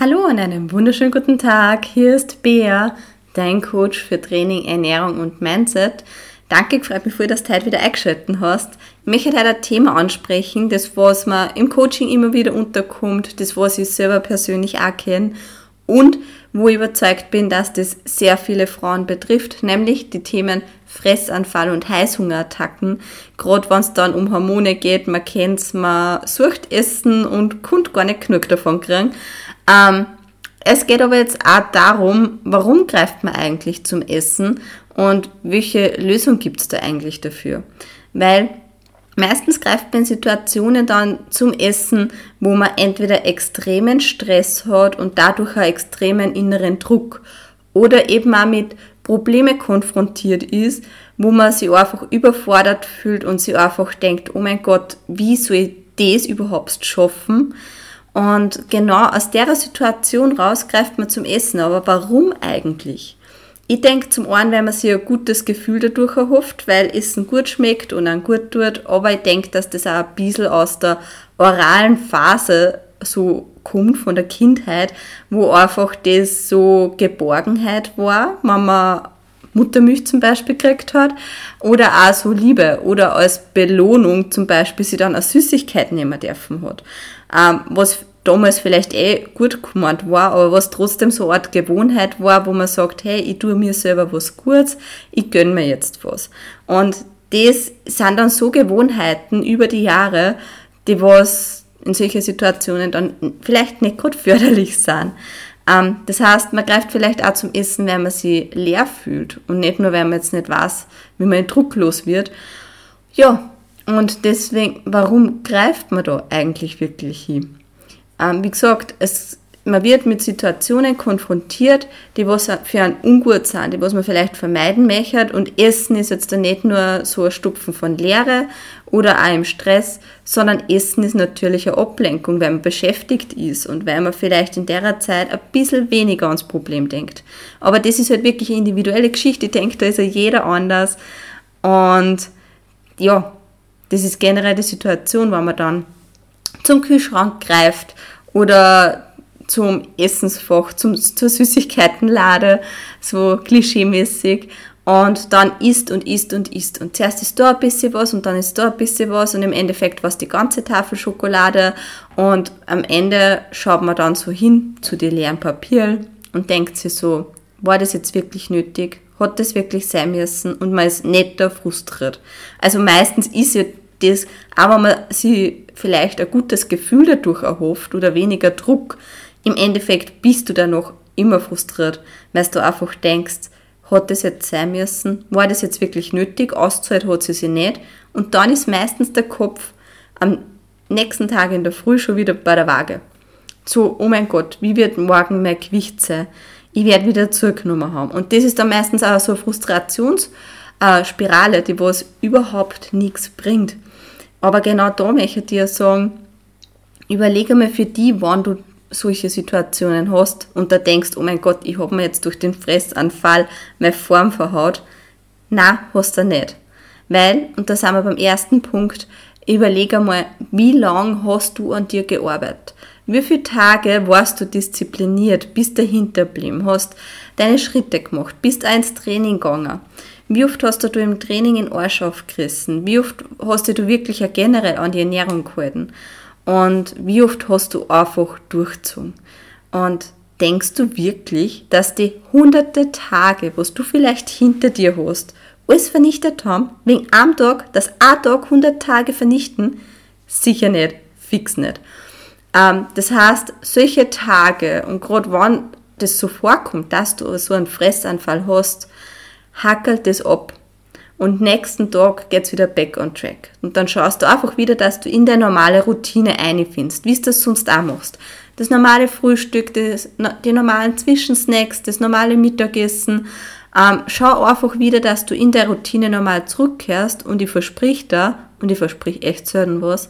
Hallo und einen wunderschönen guten Tag. Hier ist Bea, dein Coach für Training, Ernährung und Mindset. Danke, freut mich voll, dass du heute wieder eingeschaltet hast. Ich möchte heute ein Thema ansprechen, das was mir im Coaching immer wieder unterkommt, das was ich selber persönlich auch kenne und wo ich überzeugt bin, dass das sehr viele Frauen betrifft, nämlich die Themen Fressanfall und Heißhungerattacken. Gerade wenn es dann um Hormone geht, man kennt's, man sucht Essen und konnte gar nicht genug davon kriegen. Ähm, es geht aber jetzt auch darum, warum greift man eigentlich zum Essen und welche Lösung gibt es da eigentlich dafür? Weil meistens greift man in Situationen dann zum Essen, wo man entweder extremen Stress hat und dadurch einen extremen inneren Druck oder eben auch mit Probleme konfrontiert ist, wo man sich einfach überfordert fühlt und sich einfach denkt, oh mein Gott, wie soll ich das überhaupt schaffen? Und genau aus der Situation raus greift man zum Essen. Aber warum eigentlich? Ich denke zum einen, weil man sich ein gutes Gefühl dadurch erhofft, weil Essen gut schmeckt und dann gut tut. Aber ich denke, dass das auch ein bisschen aus der oralen Phase so kommt, von der Kindheit, wo einfach das so Geborgenheit war, wenn man Muttermilch zum Beispiel gekriegt hat, oder auch so Liebe, oder als Belohnung zum Beispiel sie dann eine Süßigkeit nehmen dürfen hat. Ähm, was damals vielleicht eh gut gemeint war, aber was trotzdem so eine Art Gewohnheit war, wo man sagt, hey, ich tue mir selber was Gutes, ich gönne mir jetzt was. Und das sind dann so Gewohnheiten über die Jahre, die was in solchen Situationen dann vielleicht nicht gut förderlich sind. Ähm, das heißt, man greift vielleicht auch zum Essen, wenn man sich leer fühlt und nicht nur, wenn man jetzt nicht weiß, wie man drucklos wird. Ja, und deswegen, warum greift man da eigentlich wirklich hin? Ähm, wie gesagt, es, man wird mit Situationen konfrontiert, die was für einen ungut sind, die was man vielleicht vermeiden möchte. Und Essen ist jetzt da nicht nur so ein Stupfen von Leere oder auch im Stress, sondern Essen ist natürlich eine Ablenkung, weil man beschäftigt ist und weil man vielleicht in der Zeit ein bisschen weniger ans Problem denkt. Aber das ist halt wirklich eine individuelle Geschichte. Ich denke, da ist ja jeder anders. Und ja, das ist generell die Situation, wenn man dann zum Kühlschrank greift oder zum Essensfach, zum, zur Süßigkeitenlade, so klischeemäßig. Und dann isst und isst und isst. Und zuerst ist da ein bisschen was und dann ist da ein bisschen was und im Endeffekt war es die ganze Tafel Schokolade. Und am Ende schaut man dann so hin zu den leeren Papier und denkt sich so, war das jetzt wirklich nötig? Hat das wirklich sein müssen? Und man ist netter frustriert. Also meistens ist ja das, aber man sich vielleicht ein gutes Gefühl dadurch erhofft oder weniger Druck, im Endeffekt bist du dann noch immer frustriert, weil du einfach denkst, hat das jetzt sein müssen? War das jetzt wirklich nötig? Auszahlt hat sie sich nicht. Und dann ist meistens der Kopf am nächsten Tag in der Früh schon wieder bei der Waage. So, oh mein Gott, wie wird morgen mein Gewicht sein? Ich werde wieder zugenommen haben. Und das ist dann meistens auch so eine Frustrationsspirale, die was überhaupt nichts bringt. Aber genau da möchte ich dir sagen, überlege mal für die, wann du solche Situationen hast und da denkst, oh mein Gott, ich habe mir jetzt durch den Fressanfall meine Form verhaut. Na, hast du nicht. Weil, und da sind wir beim ersten Punkt, überlege mal, wie lange hast du an dir gearbeitet? Wie viele Tage warst du diszipliniert, bist dahinter geblieben, hast deine Schritte gemacht, bist ins Training gegangen? Wie oft hast du im Training in Arsch aufgerissen? Wie oft hast du wirklich generell an die Ernährung gehalten? Und wie oft hast du einfach durchgezogen? Und denkst du wirklich, dass die hunderte Tage, was du vielleicht hinter dir hast, alles vernichtet haben, wegen einem Tag, dass ein Tag 100 Tage vernichten? Sicher nicht, fix nicht. Ähm, das heißt, solche Tage und gerade wann das so vorkommt, dass du so einen Fressanfall hast, hackelt es ab. Und nächsten Tag geht's wieder back on track. Und dann schaust du einfach wieder, dass du in der normale Routine einfindest, wie du das sonst auch machst. Das normale Frühstück, das, die normalen Zwischensnacks, das normale Mittagessen. Ähm, schau einfach wieder, dass du in der Routine normal zurückkehrst und ich versprich da, und ich versprich echt selten was,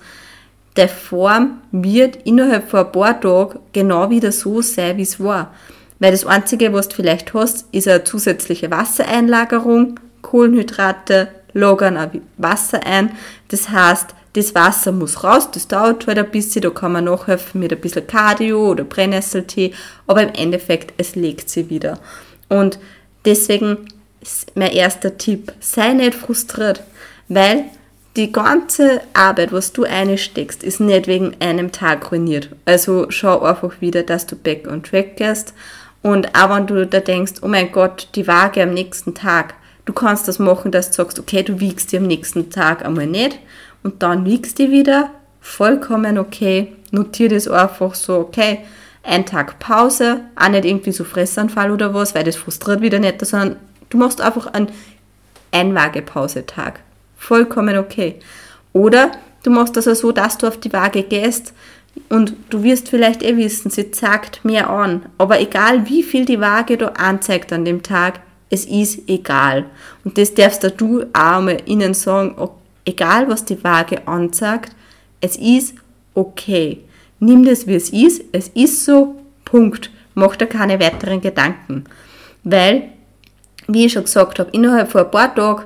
der Form wird innerhalb von ein paar Tagen genau wieder so sein, wie es war. Weil das Einzige, was du vielleicht hast, ist eine zusätzliche Wassereinlagerung, Kohlenhydrate lagern auch Wasser ein. Das heißt, das Wasser muss raus, das dauert halt ein bisschen, da kann man nachhelfen mit ein bisschen Cardio oder Brennnesseltee, aber im Endeffekt, es legt sie wieder. Und deswegen mein erster Tipp, sei nicht frustriert, weil die ganze Arbeit, was du einsteckst, ist nicht wegen einem Tag ruiniert. Also schau einfach wieder, dass du back on track gehst. Und auch wenn du da denkst, oh mein Gott, die Waage am nächsten Tag, du kannst das machen, dass du sagst, okay, du wiegst die am nächsten Tag einmal nicht und dann wiegst die wieder, vollkommen okay. Notier das einfach so, okay, ein Tag Pause, auch nicht irgendwie so Fressanfall oder was, weil das frustriert wieder nicht, sondern du machst einfach einen Einwagepausetag vollkommen okay. Oder du machst das also so, dass du auf die Waage gehst und du wirst vielleicht eh wissen, sie zeigt mehr an. Aber egal wie viel die Waage da anzeigt an dem Tag, es ist egal. Und das darfst du auch mal ihnen sagen, egal was die Waage anzeigt, es ist okay. Nimm das wie es ist, es ist so, Punkt. Mach da keine weiteren Gedanken. Weil, wie ich schon gesagt habe, innerhalb von ein paar Tagen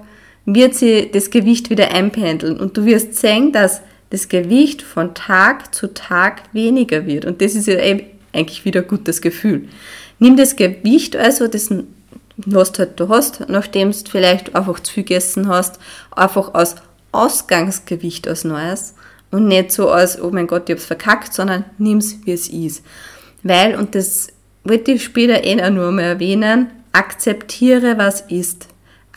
wird sie das Gewicht wieder einpendeln und du wirst sehen, dass das Gewicht von Tag zu Tag weniger wird und das ist ja eigentlich wieder ein gutes Gefühl. Nimm das Gewicht also, das was du halt hast, nachdem du vielleicht einfach zu viel gegessen hast, einfach als Ausgangsgewicht als Neues und nicht so als, oh mein Gott, ich hab's verkackt, sondern nimm's wie es ist. Weil, und das wird ich später eh nur mal erwähnen, akzeptiere, was ist.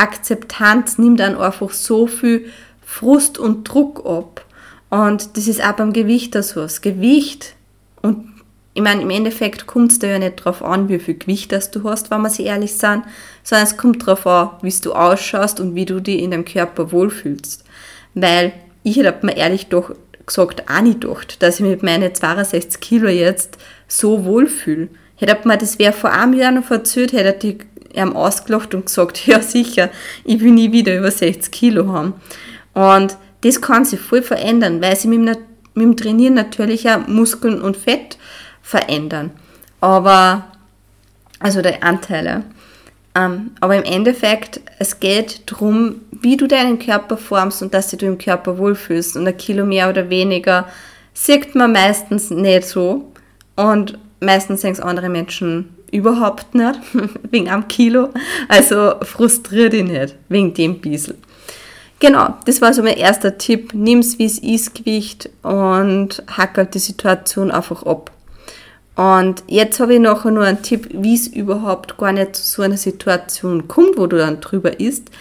Akzeptanz nimmt dann einfach so viel Frust und Druck ab. Und das ist auch beim Gewicht. Das Gewicht, und ich meine, im Endeffekt kommt es da ja nicht drauf an, wie viel Gewicht das du hast, wenn wir sie ehrlich sind, sondern es kommt darauf an, wie du ausschaust und wie du dich in deinem Körper wohlfühlst. Weil ich hätte mir ehrlich doch gesagt auch nicht gedacht, dass ich mit meinen 62 Kilo jetzt so wohlfühle. Hätte mir das wer vor einem Jahr noch erzählt, hätte ich ihm ausgelacht und gesagt, ja sicher, ich will nie wieder über 60 Kilo haben. Und das kann sich voll verändern, weil sie mit dem, mit dem Trainieren natürlich auch Muskeln und Fett verändern. Aber, also die Anteile. Ähm, aber im Endeffekt, es geht darum, wie du deinen Körper formst und dass du im Körper wohlfühlst. Und ein Kilo mehr oder weniger sieht man meistens nicht so. Und meistens sehen es andere Menschen überhaupt nicht, wegen einem Kilo. Also frustriert dich nicht, wegen dem bisschen. Genau, das war so mein erster Tipp. Nimm's wie es ist, Gewicht und hackelt die Situation einfach ab. Und jetzt habe ich nachher nur einen Tipp, wie es überhaupt gar nicht zu so einer Situation kommt, wo du dann drüber isst.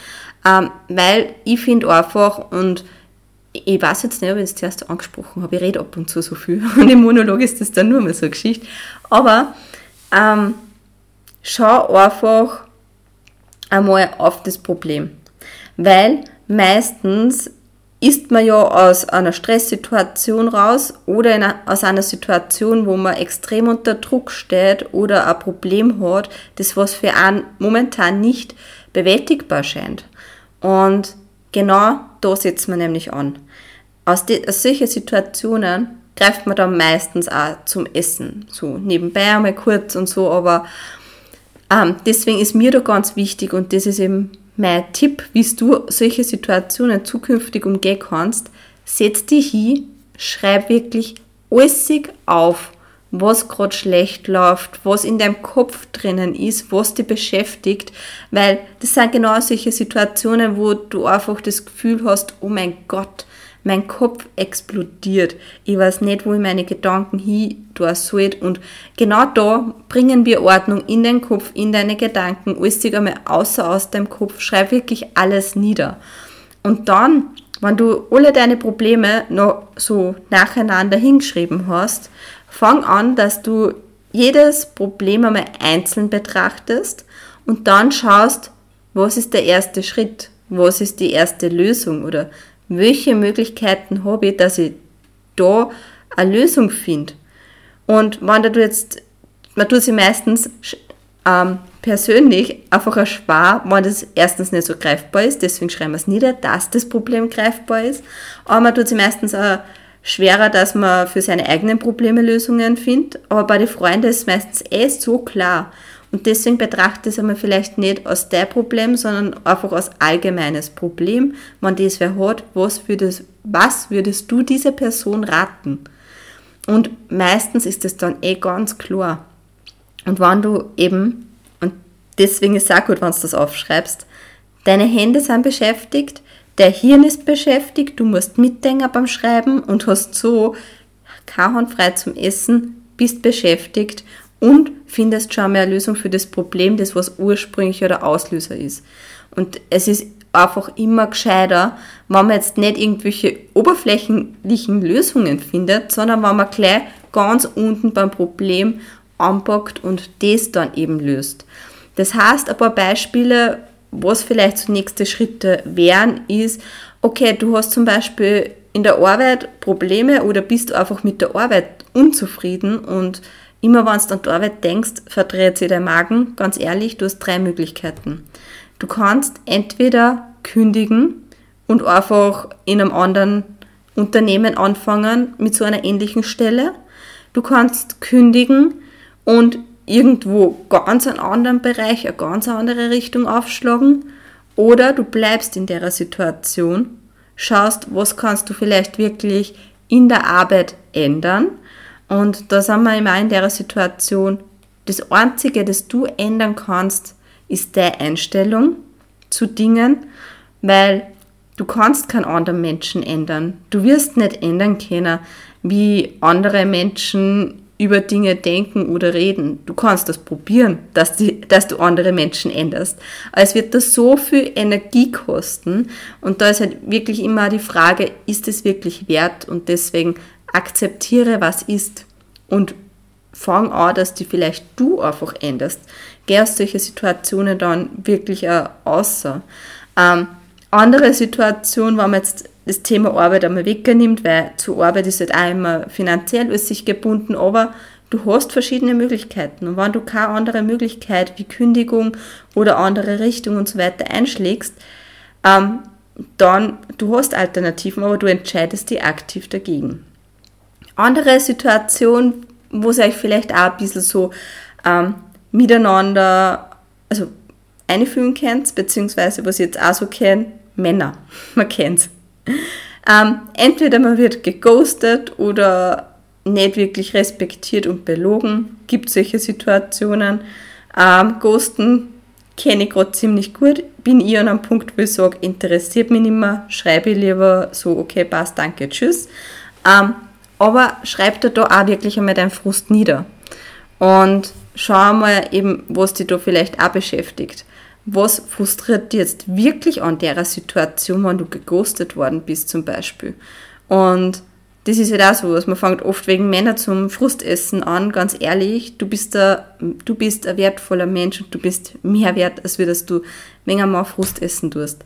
Ähm, weil ich finde einfach, und ich weiß jetzt nicht, ob ich es zuerst angesprochen habe, ich rede ab und zu so viel und im Monolog ist das dann nur mal so eine Geschichte. Aber ähm, schau einfach einmal auf das Problem. Weil meistens ist man ja aus einer Stresssituation raus oder einer, aus einer Situation, wo man extrem unter Druck steht oder ein Problem hat, das was für einen momentan nicht bewältigbar scheint. Und genau da setzt man nämlich an. Aus, aus solchen Situationen greift man dann meistens auch zum Essen. So nebenbei einmal kurz und so, aber ähm, deswegen ist mir da ganz wichtig und das ist eben mein Tipp, wie du solche Situationen zukünftig umgehen kannst. Setz dich hin, schreib wirklich alles auf, was gerade schlecht läuft, was in deinem Kopf drinnen ist, was dich beschäftigt, weil das sind genau solche Situationen, wo du einfach das Gefühl hast, oh mein Gott, mein Kopf explodiert. Ich weiß nicht, wo ich meine Gedanken hin tun soll. Und genau da bringen wir Ordnung in den Kopf, in deine Gedanken, alles einmal außer aus deinem Kopf. Schreib wirklich alles nieder. Und dann, wenn du alle deine Probleme noch so nacheinander hingeschrieben hast, fang an, dass du jedes Problem einmal einzeln betrachtest und dann schaust, was ist der erste Schritt, was ist die erste Lösung oder welche Möglichkeiten habe ich, dass ich da eine Lösung finde. Und wenn du jetzt, man tut sie meistens ähm, persönlich einfach ein Spar, wenn das erstens nicht so greifbar ist, deswegen schreiben wir es nieder, dass das Problem greifbar ist, aber man tut sie meistens auch schwerer, dass man für seine eigenen Probleme Lösungen findet, aber bei den Freunden ist es meistens eh so klar. Und deswegen betrachte es vielleicht nicht als dein Problem, sondern einfach als allgemeines Problem. Wenn das wer hat, was für das was würdest du dieser Person raten? Und meistens ist es dann eh ganz klar. Und wenn du eben, und deswegen ist es auch gut, wenn du das aufschreibst, deine Hände sind beschäftigt, der Hirn ist beschäftigt, du musst mitdenken beim Schreiben und hast so keine Hand frei zum Essen, bist beschäftigt und findest schon eine Lösung für das Problem, das was ursprünglich oder Auslöser ist. Und es ist einfach immer gescheiter, wenn man jetzt nicht irgendwelche oberflächlichen Lösungen findet, sondern wenn man gleich ganz unten beim Problem anpackt und das dann eben löst. Das heißt, ein paar Beispiele, was vielleicht so nächste Schritte wären, ist, okay, du hast zum Beispiel in der Arbeit Probleme oder bist du einfach mit der Arbeit unzufrieden und immer wenn du an die Arbeit denkst, verdreht sich dein Magen. Ganz ehrlich, du hast drei Möglichkeiten. Du kannst entweder kündigen und einfach in einem anderen Unternehmen anfangen mit so einer ähnlichen Stelle. Du kannst kündigen und irgendwo ganz einen anderen Bereich, eine ganz andere Richtung aufschlagen. Oder du bleibst in der Situation, schaust, was kannst du vielleicht wirklich in der Arbeit ändern. Und da sind wir immer in der Situation, das Einzige, das du ändern kannst, ist deine Einstellung zu Dingen, weil du kannst keinen anderen Menschen ändern. Du wirst nicht ändern können, wie andere Menschen über Dinge denken oder reden. Du kannst das probieren, dass, die, dass du andere Menschen änderst. Aber es wird das so viel Energie kosten und da ist halt wirklich immer die Frage, ist es wirklich wert? Und deswegen akzeptiere, was ist und fang an, dass die vielleicht du einfach änderst. Geh aus solchen Situationen dann wirklich auch außer. Ähm, andere Situation, wenn man jetzt das Thema Arbeit einmal wegnimmt, weil zur Arbeit ist halt auch immer finanziell ist sich gebunden, aber du hast verschiedene Möglichkeiten. Und wenn du keine andere Möglichkeit wie Kündigung oder andere Richtung und so weiter einschlägst, ähm, dann du hast Alternativen, aber du entscheidest dich aktiv dagegen. Andere Situation, wo es euch vielleicht auch ein bisschen so ähm, miteinander, also einfühlen könnt, beziehungsweise was ich jetzt auch so kenne, Männer. Man kennt's. Ähm, entweder man wird geghostet oder nicht wirklich respektiert und belogen. Gibt solche Situationen. Ähm, Ghosten kenne ich gerade ziemlich gut. Bin ich an einem Punkt, wo ich sage, interessiert mich nicht mehr, schreibe ich lieber so, okay, passt, danke, tschüss. Ähm, aber schreib dir da auch wirklich einmal deinen Frust nieder. Und schau mal eben, was dich da vielleicht auch beschäftigt was frustriert dich jetzt wirklich an der Situation, wenn du geghostet worden bist zum Beispiel. Und das ist halt auch so, was man fängt oft wegen Männer zum Frustessen an, ganz ehrlich, du bist, ein, du bist ein wertvoller Mensch und du bist mehr wert, als dass du wegen einmal Frust essen tust.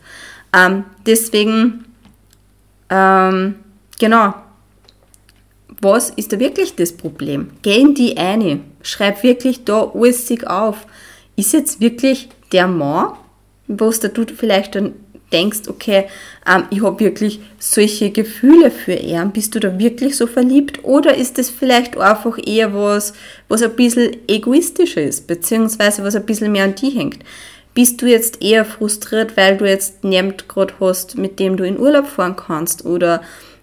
Ähm, deswegen, ähm, genau, was ist da wirklich das Problem? Geh in die eine, schreib wirklich da alles auf. Ist jetzt wirklich der Mann, wo du vielleicht dann denkst, okay, ähm, ich habe wirklich solche Gefühle für ihn, bist du da wirklich so verliebt oder ist das vielleicht einfach eher was, was ein bisschen egoistischer ist, beziehungsweise was ein bisschen mehr an die hängt? Bist du jetzt eher frustriert, weil du jetzt niemand gerade hast, mit dem du in Urlaub fahren kannst oder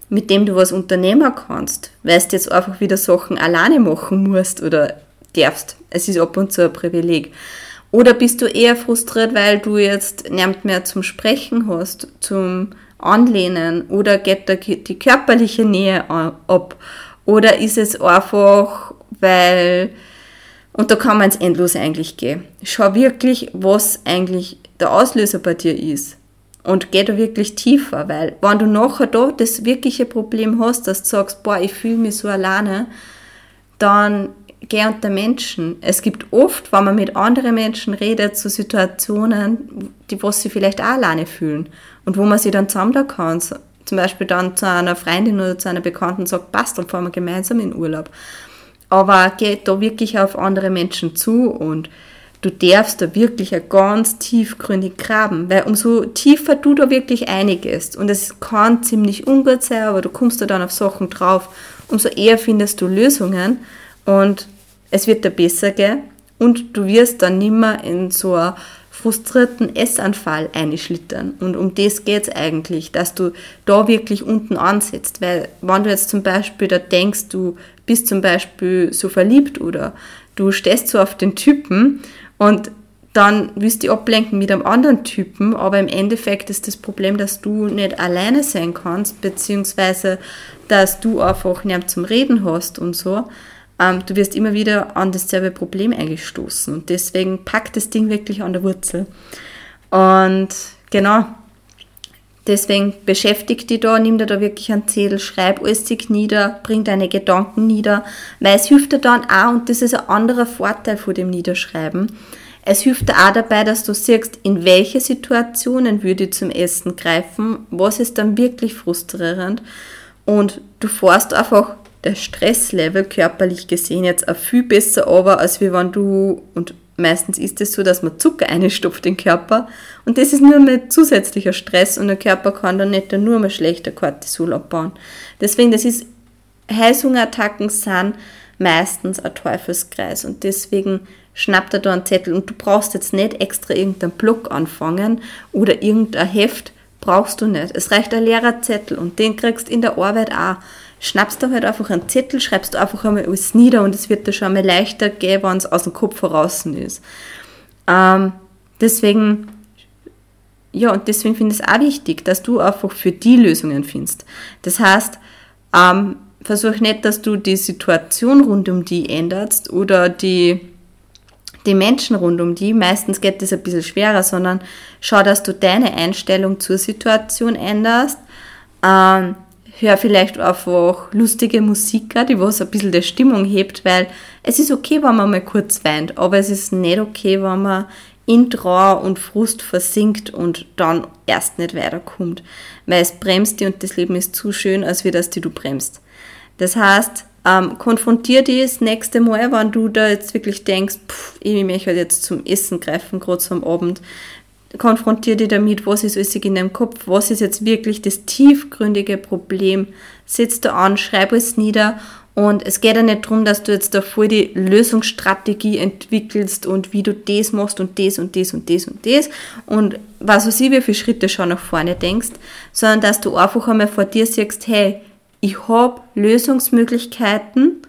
mit dem du was unternehmen kannst, weil du jetzt einfach wieder Sachen alleine machen musst oder darfst. Es ist ab und zu ein Privileg. Oder bist du eher frustriert, weil du jetzt nicht mehr zum Sprechen hast, zum Anlehnen? Oder geht da die körperliche Nähe ab? Oder ist es einfach, weil, und da kann man ins Endlose eigentlich gehen. Schau wirklich, was eigentlich der Auslöser bei dir ist. Und geh da wirklich tiefer, weil wenn du nachher da das wirkliche Problem hast, dass du sagst, boah, ich fühle mich so alleine, dann geh unter Menschen. Es gibt oft, wenn man mit anderen Menschen redet, so Situationen, die was sie vielleicht auch alleine fühlen und wo man sie dann zusammen kann. Zum Beispiel dann zu einer Freundin oder zu einer Bekannten sagt, passt, dann fahren wir gemeinsam in Urlaub. Aber geh da wirklich auf andere Menschen zu und du darfst da wirklich ganz tiefgründig graben, weil umso tiefer du da wirklich einiges und es kann ziemlich ungut sein, aber du kommst da dann auf Sachen drauf, umso eher findest du Lösungen und es wird dir besser gehen und du wirst dann nimmer in so eine frustrierten Essanfall einschlittern. Und um das geht es eigentlich, dass du da wirklich unten ansetzt. Weil wenn du jetzt zum Beispiel da denkst, du bist zum Beispiel so verliebt oder du stehst so auf den Typen und dann willst du ablenken mit einem anderen Typen, aber im Endeffekt ist das Problem, dass du nicht alleine sein kannst, beziehungsweise dass du einfach nicht zum Reden hast und so. Ähm, du wirst immer wieder an dasselbe Problem eigentlich stoßen und deswegen packt das Ding wirklich an der Wurzel. Und genau, deswegen beschäftigt dich da, nimm dir da wirklich einen Zettel, schreib alles nieder, bring deine Gedanken nieder, weil es hilft dir dann auch, und das ist ein anderer Vorteil von dem Niederschreiben, es hilft dir auch dabei, dass du siehst, in welche Situationen würde ich zum Essen greifen, was ist dann wirklich frustrierend und du fährst einfach das Stresslevel körperlich gesehen jetzt auch viel besser aber, als wie wenn du, und meistens ist es so, dass man Zucker einstopft in den Körper und das ist nur mehr zusätzlicher Stress und der Körper kann dann nicht nur mehr schlechter Cortisol abbauen. Deswegen, das ist, Heißhungerattacken sind meistens ein Teufelskreis und deswegen schnappt er da einen Zettel und du brauchst jetzt nicht extra irgendeinen Block anfangen oder irgendein Heft, brauchst du nicht. Es reicht ein leerer Zettel und den kriegst in der Arbeit auch. Schnappst du halt einfach einen Zettel, schreibst du einfach einmal alles nieder und es wird dir schon mal leichter gehen, wenn es aus dem Kopf heraus ist. Ähm, deswegen, ja, und deswegen finde ich es auch wichtig, dass du einfach für die Lösungen findest. Das heißt, ähm, versuch nicht, dass du die Situation rund um die änderst oder die die Menschen rund um die, meistens geht das ein bisschen schwerer, sondern schau, dass du deine Einstellung zur Situation änderst. Ähm, hör vielleicht einfach lustige Musiker, die was ein bisschen die Stimmung hebt, weil es ist okay, wenn man mal kurz weint, aber es ist nicht okay, wenn man in Trauer und Frust versinkt und dann erst nicht weiterkommt, weil es bremst dich und das Leben ist zu schön, als wie das die du bremst. Das heißt, ähm, konfrontier dich das nächste Mal, wenn du da jetzt wirklich denkst, pff, ich möchte halt jetzt zum Essen greifen, gerade am Abend. Konfrontier dich damit, was ist alles in deinem Kopf, was ist jetzt wirklich das tiefgründige Problem. Setz da an, schreib es nieder und es geht ja nicht darum, dass du jetzt da voll die Lösungsstrategie entwickelst und wie du das machst und das und das und das und das und was weiß ich, wie viele Schritte schon nach vorne denkst, sondern dass du einfach einmal vor dir siehst, hey, ich habe Lösungsmöglichkeiten,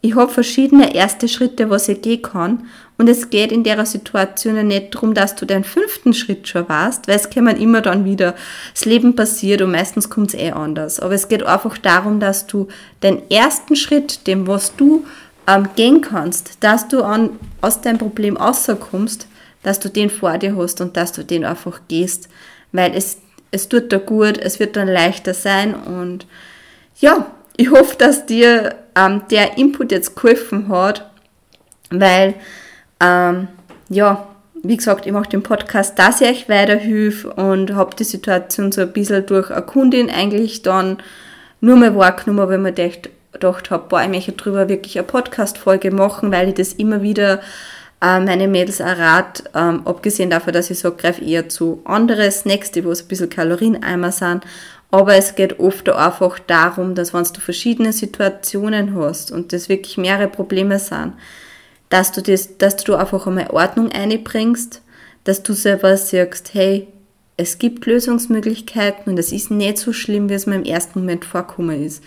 ich habe verschiedene erste Schritte, was ich gehen kann. Und es geht in der Situation ja nicht darum, dass du den fünften Schritt schon weißt, weil es man immer dann wieder, das Leben passiert und meistens kommt es eh anders. Aber es geht einfach darum, dass du den ersten Schritt, dem was du ähm, gehen kannst, dass du an, aus deinem Problem rauskommst, dass du den vor dir hast und dass du den einfach gehst. Weil es, es tut dir gut, es wird dann leichter sein und ja, ich hoffe, dass dir ähm, der Input jetzt geholfen hat, weil, ähm, ja, wie gesagt, ich mache den Podcast, dass ich euch weiterhilfe und habe die Situation so ein bisschen durch eine Kundin eigentlich dann nur mehr wahrgenommen, weil mir gedacht, gedacht habe, boah, ich möchte darüber wirklich eine Podcast-Folge machen, weil ich das immer wieder äh, meine Mädels errat, ähm, abgesehen davon, dass ich sage, greif eher zu andere Snacks, die wo so ein bisschen Kalorieneimer sind aber es geht oft einfach darum, dass wenn du verschiedene Situationen hast und das wirklich mehrere Probleme sind, dass du das, dass du einfach einmal Ordnung einbringst, dass du selber sagst, hey, es gibt Lösungsmöglichkeiten und es ist nicht so schlimm, wie es mir im ersten Moment vorkommen ist.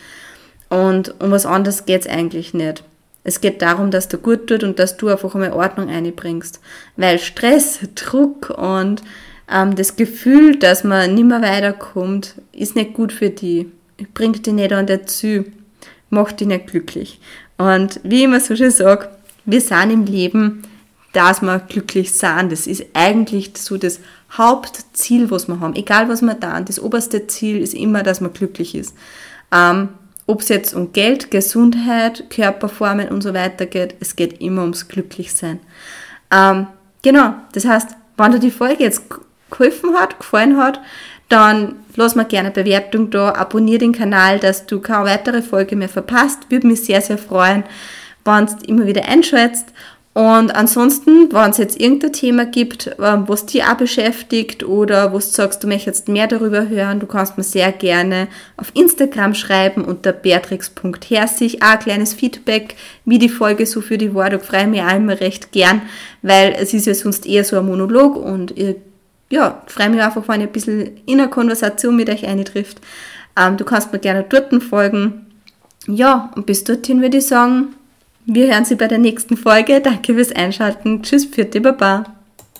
Und um was anderes geht es eigentlich nicht. Es geht darum, dass du gut tut und dass du einfach einmal Ordnung einbringst. Weil Stress, Druck und ähm, das Gefühl, dass man nicht mehr weiterkommt, ist nicht gut für die. Bringt die nicht an der Zü, macht die nicht glücklich. Und wie ich immer so schön sage, wir sind im Leben, dass wir glücklich sind. Das ist eigentlich so das Hauptziel, was wir haben. Egal was wir tun, das oberste Ziel ist immer, dass man glücklich ist. Ähm, Ob es jetzt um Geld, Gesundheit, Körperformen und so weiter geht, es geht immer ums Glücklichsein. Ähm, genau, das heißt, wenn du die Folge jetzt geholfen hat, gefallen hat, dann lass mir gerne eine Bewertung da, abonniere den Kanal, dass du keine weitere Folge mehr verpasst. Würde mich sehr, sehr freuen, wenn du immer wieder einschaltest. Und ansonsten, wenn es jetzt irgendein Thema gibt, ähm, was dich auch beschäftigt oder wo du sagst, du möchtest mehr darüber hören, du kannst mir sehr gerne auf Instagram schreiben unter beatrix.herzig. Auch ein kleines Feedback, wie die Folge so für die war. Da freue ich mich auch immer recht gern, weil es ist ja sonst eher so ein Monolog und ich ja, freue mich einfach, wenn ihr ein bisschen in eine Konversation mit euch eintrifft. Ähm, du kannst mir gerne dort folgen. Ja, und bis dorthin würde ich sagen, wir hören Sie bei der nächsten Folge. Danke fürs Einschalten. Tschüss, die Baba.